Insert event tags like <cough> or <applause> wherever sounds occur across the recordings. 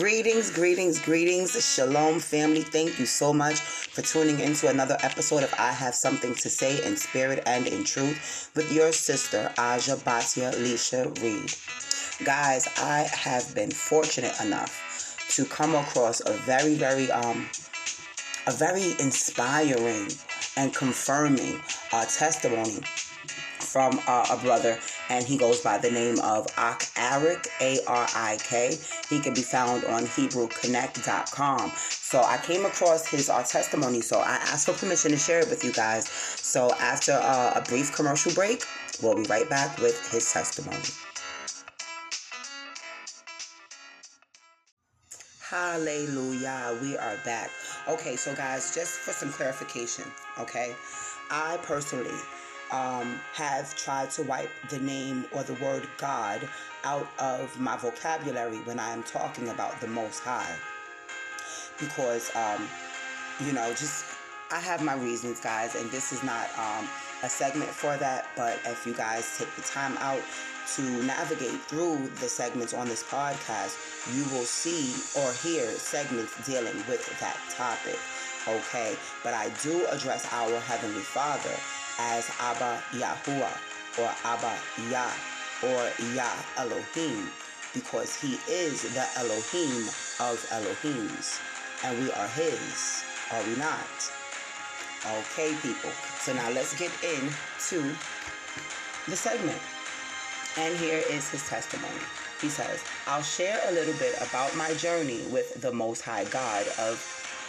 Greetings, greetings, greetings. Shalom, family. Thank you so much for tuning into another episode of I Have Something to Say in Spirit and in Truth with your sister, Aja Batia Leisha Reed. Guys, I have been fortunate enough to come across a very, very, um, a very inspiring and confirming uh, testimony from uh, a brother, and he goes by the name of Ak Arik, A R I K. He can be found on HebrewConnect.com. So I came across his uh, testimony, so I asked for permission to share it with you guys. So after uh, a brief commercial break, we'll be right back with his testimony. Hallelujah. We are back. Okay, so guys, just for some clarification, okay? I personally um, have tried to wipe the name or the word God out of my vocabulary when I am talking about the Most High. Because, um, you know, just I have my reasons, guys, and this is not um, a segment for that. But if you guys take the time out to navigate through the segments on this podcast, you will see or hear segments dealing with that topic. Okay, but I do address our Heavenly Father as Abba Yahuwah or Abba Yah or Yah Elohim because he is the Elohim of Elohims and we are his, are we not? Okay, people. So now let's get into the segment. And here is his testimony. He says, I'll share a little bit about my journey with the Most High God of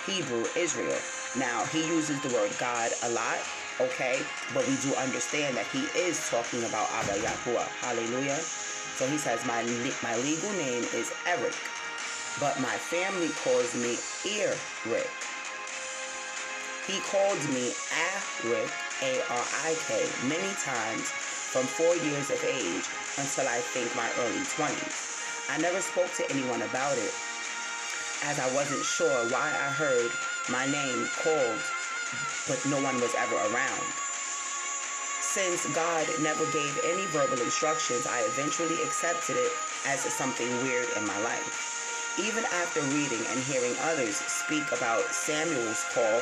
Hebrew Israel. Now, he uses the word God a lot okay? But we do understand that he is talking about Abba Yahuwah. Hallelujah. So he says, my, my legal name is Eric, but my family calls me Eric. He called me Arik, A-R-I-K, many times from four years of age until I think my early 20s. I never spoke to anyone about it, as I wasn't sure why I heard my name called but no one was ever around. Since God never gave any verbal instructions, I eventually accepted it as something weird in my life. Even after reading and hearing others speak about Samuel's call,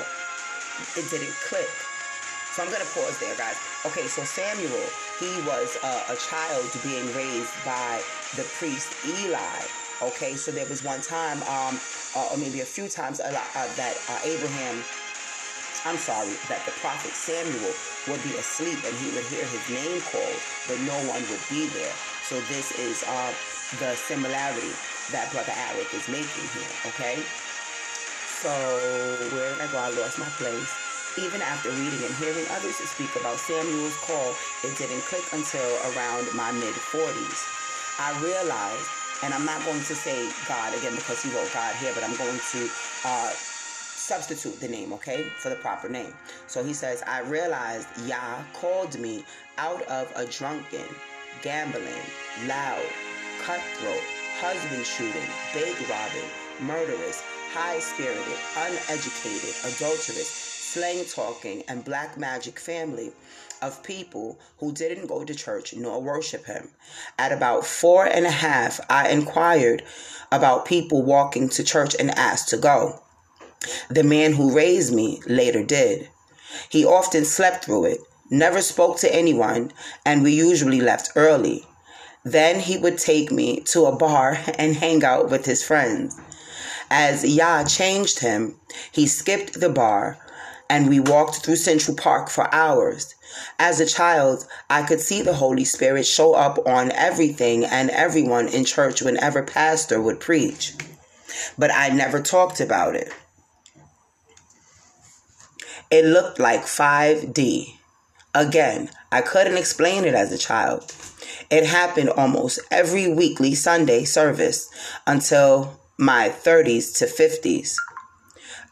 it didn't click. So I'm going to pause there, guys. Okay, so Samuel, he was uh, a child being raised by the priest Eli. Okay, so there was one time, um, uh, or maybe a few times, uh, that uh, Abraham I'm sorry, that the prophet Samuel would be asleep and he would hear his name called, but no one would be there. So this is uh, the similarity that Brother Alec is making here, okay? So where did I go? I lost my place. Even after reading and hearing others speak about Samuel's call, it didn't click until around my mid 40s. I realized, and I'm not going to say God again because he wrote God here, but I'm going to uh, substitute the name, okay, for the proper name. So he says, I realized Yah called me out of a drunken, gambling, loud, cutthroat, husband shooting, big robbing, murderous, high spirited, uneducated, adulterous, slang talking, and black magic family of people who didn't go to church nor worship him. At about four and a half, I inquired about people walking to church and asked to go. The man who raised me later did. He often slept through it, never spoke to anyone, and we usually left early. Then he would take me to a bar <laughs> and hang out with his friends. As Yah changed him, he skipped the bar and we walked through Central Park for hours. As a child, I could see the Holy Spirit show up on everything and everyone in church whenever pastor would preach. But I never talked about it. It looked like 5D. Again, I couldn't explain it as a child. It happened almost every weekly Sunday service until my 30s to 50s.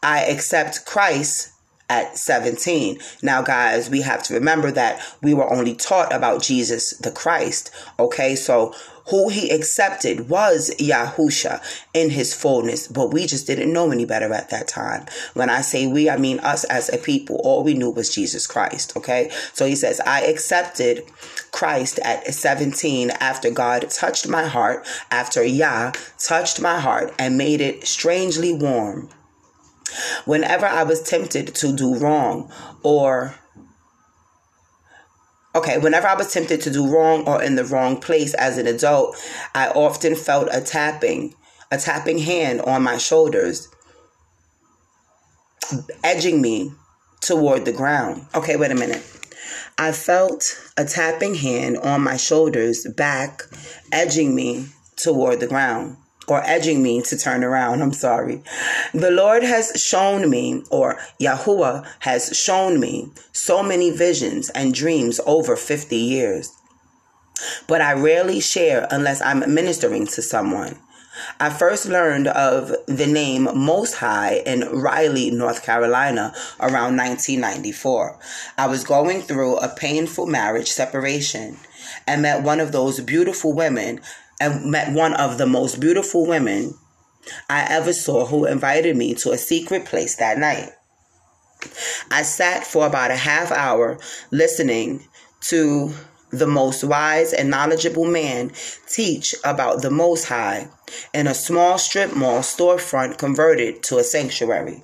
I accept Christ at 17. Now, guys, we have to remember that we were only taught about Jesus the Christ. Okay, so who he accepted was Yahusha in his fullness, but we just didn't know any better at that time. When I say we, I mean us as a people. All we knew was Jesus Christ, okay? So he says, I accepted Christ at 17 after God touched my heart, after Yah touched my heart and made it strangely warm. Whenever I was tempted to do wrong or Okay, whenever I was tempted to do wrong or in the wrong place as an adult, I often felt a tapping, a tapping hand on my shoulders, edging me toward the ground. Okay, wait a minute. I felt a tapping hand on my shoulders, back, edging me toward the ground or edging me to turn around. I'm sorry. The Lord has shown me, or Yahuwah has shown me, so many visions and dreams over 50 years. But I rarely share unless I'm ministering to someone. I first learned of the name Most High in Raleigh, North Carolina around 1994. I was going through a painful marriage separation and met one of those beautiful women and met one of the most beautiful women I ever saw who invited me to a secret place that night. I sat for about a half hour listening to the most wise and knowledgeable man teach about the Most High in a small strip mall storefront converted to a sanctuary.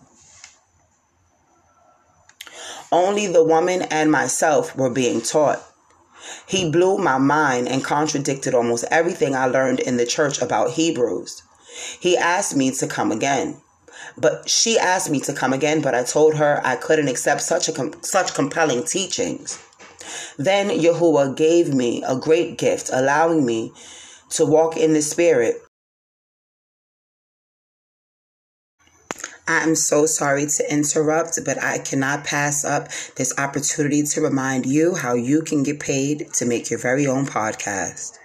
Only the woman and myself were being taught. He blew my mind and contradicted almost everything I learned in the church about Hebrews. He asked me to come again. But she asked me to come again, but I told her I couldn't accept such a com- such compelling teachings. Then Yahuwah gave me a great gift, allowing me to walk in the spirit I am so sorry to interrupt, but I cannot pass up this opportunity to remind you how you can get paid to make your very own podcast.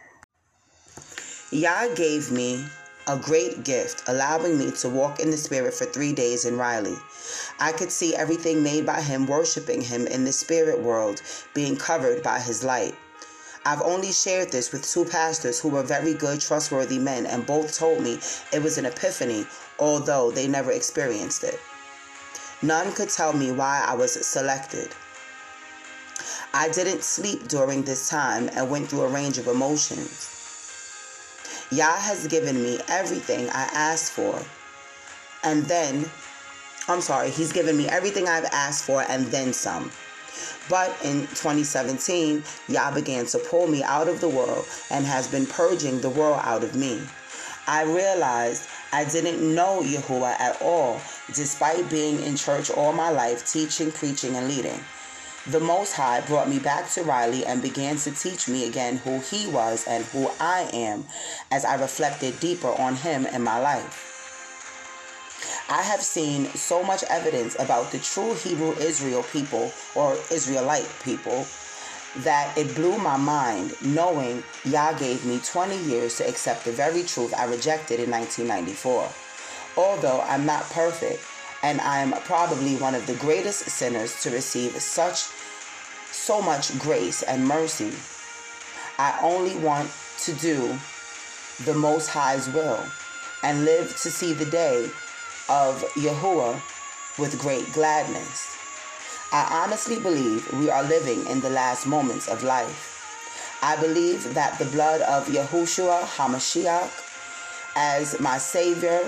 Yah gave me a great gift, allowing me to walk in the Spirit for three days in Raleigh. I could see everything made by Him, worshiping Him in the spirit world, being covered by His light. I've only shared this with two pastors who were very good, trustworthy men, and both told me it was an epiphany although they never experienced it. None could tell me why I was selected. I didn't sleep during this time and went through a range of emotions. Yah has given me everything I asked for. And then, I'm sorry, He's given me everything I've asked for and then some. But in 2017, Yah began to pull me out of the world and has been purging the world out of me. I realized I didn't know Yahuwah at all, despite being in church all my life, teaching, preaching, and leading. The Most High brought me back to Raleigh and began to teach me again who He was and who I am as I reflected deeper on Him in my life. I have seen so much evidence about the true Hebrew Israel people or Israelite people that it blew my mind knowing Yah gave me 20 years to accept the very truth I rejected in 1994. Although I'm not perfect and I am probably one of the greatest sinners to receive such so much grace and mercy, I only want to do the Most High's will and live to see the day of Yahuwah with great gladness. I honestly believe we are living in the last moments of life. I believe that the blood of Yahushua HaMashiach as my Savior,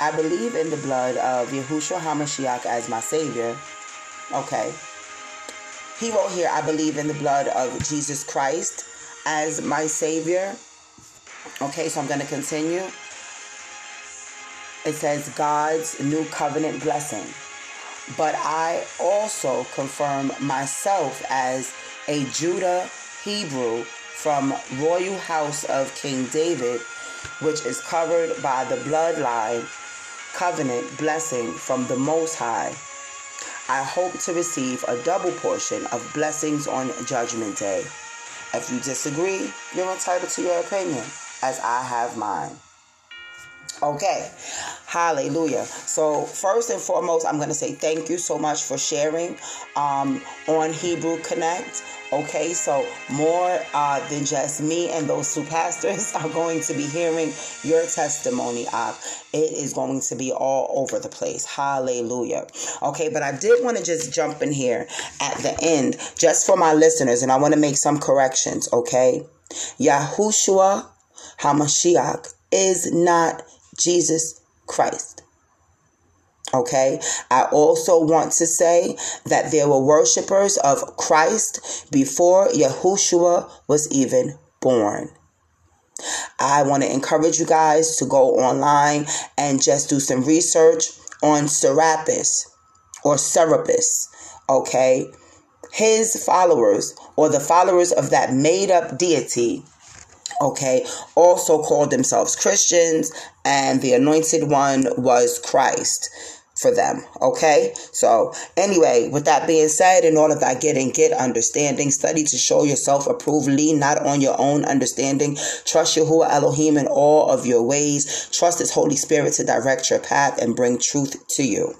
I believe in the blood of Yahushua HaMashiach as my Savior. Okay. He wrote here, I believe in the blood of Jesus Christ as my Savior. Okay, so I'm going to continue. It says God's new covenant blessing but I also confirm myself as a Judah Hebrew from royal house of King David, which is covered by the bloodline covenant blessing from the Most High. I hope to receive a double portion of blessings on Judgment Day. If you disagree, you're entitled to your opinion, as I have mine. Okay. Hallelujah. So, first and foremost, I'm going to say thank you so much for sharing um, on Hebrew Connect. Okay, so more uh, than just me and those two pastors <laughs> are going to be hearing your testimony. of. it is going to be all over the place. Hallelujah. Okay, but I did want to just jump in here at the end just for my listeners, and I want to make some corrections. Okay, Yahushua Hamashiach is not Jesus Christ. Okay, I also want to say that there were worshippers of Christ before Yahushua was even born. I want to encourage you guys to go online and just do some research on Serapis or Serapis. Okay, his followers or the followers of that made up deity okay, also called themselves Christians, and the anointed one was Christ for them. Okay. So anyway, with that being said, in of that get and get understanding, study to show yourself approved, lean not on your own understanding, trust Yahuwah Elohim in all of your ways, trust his Holy Spirit to direct your path and bring truth to you.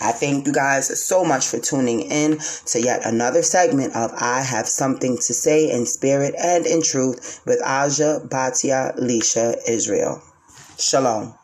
I thank you guys so much for tuning in to yet another segment of I Have Something to Say in Spirit and in Truth with Aja Batia Lisha Israel. Shalom.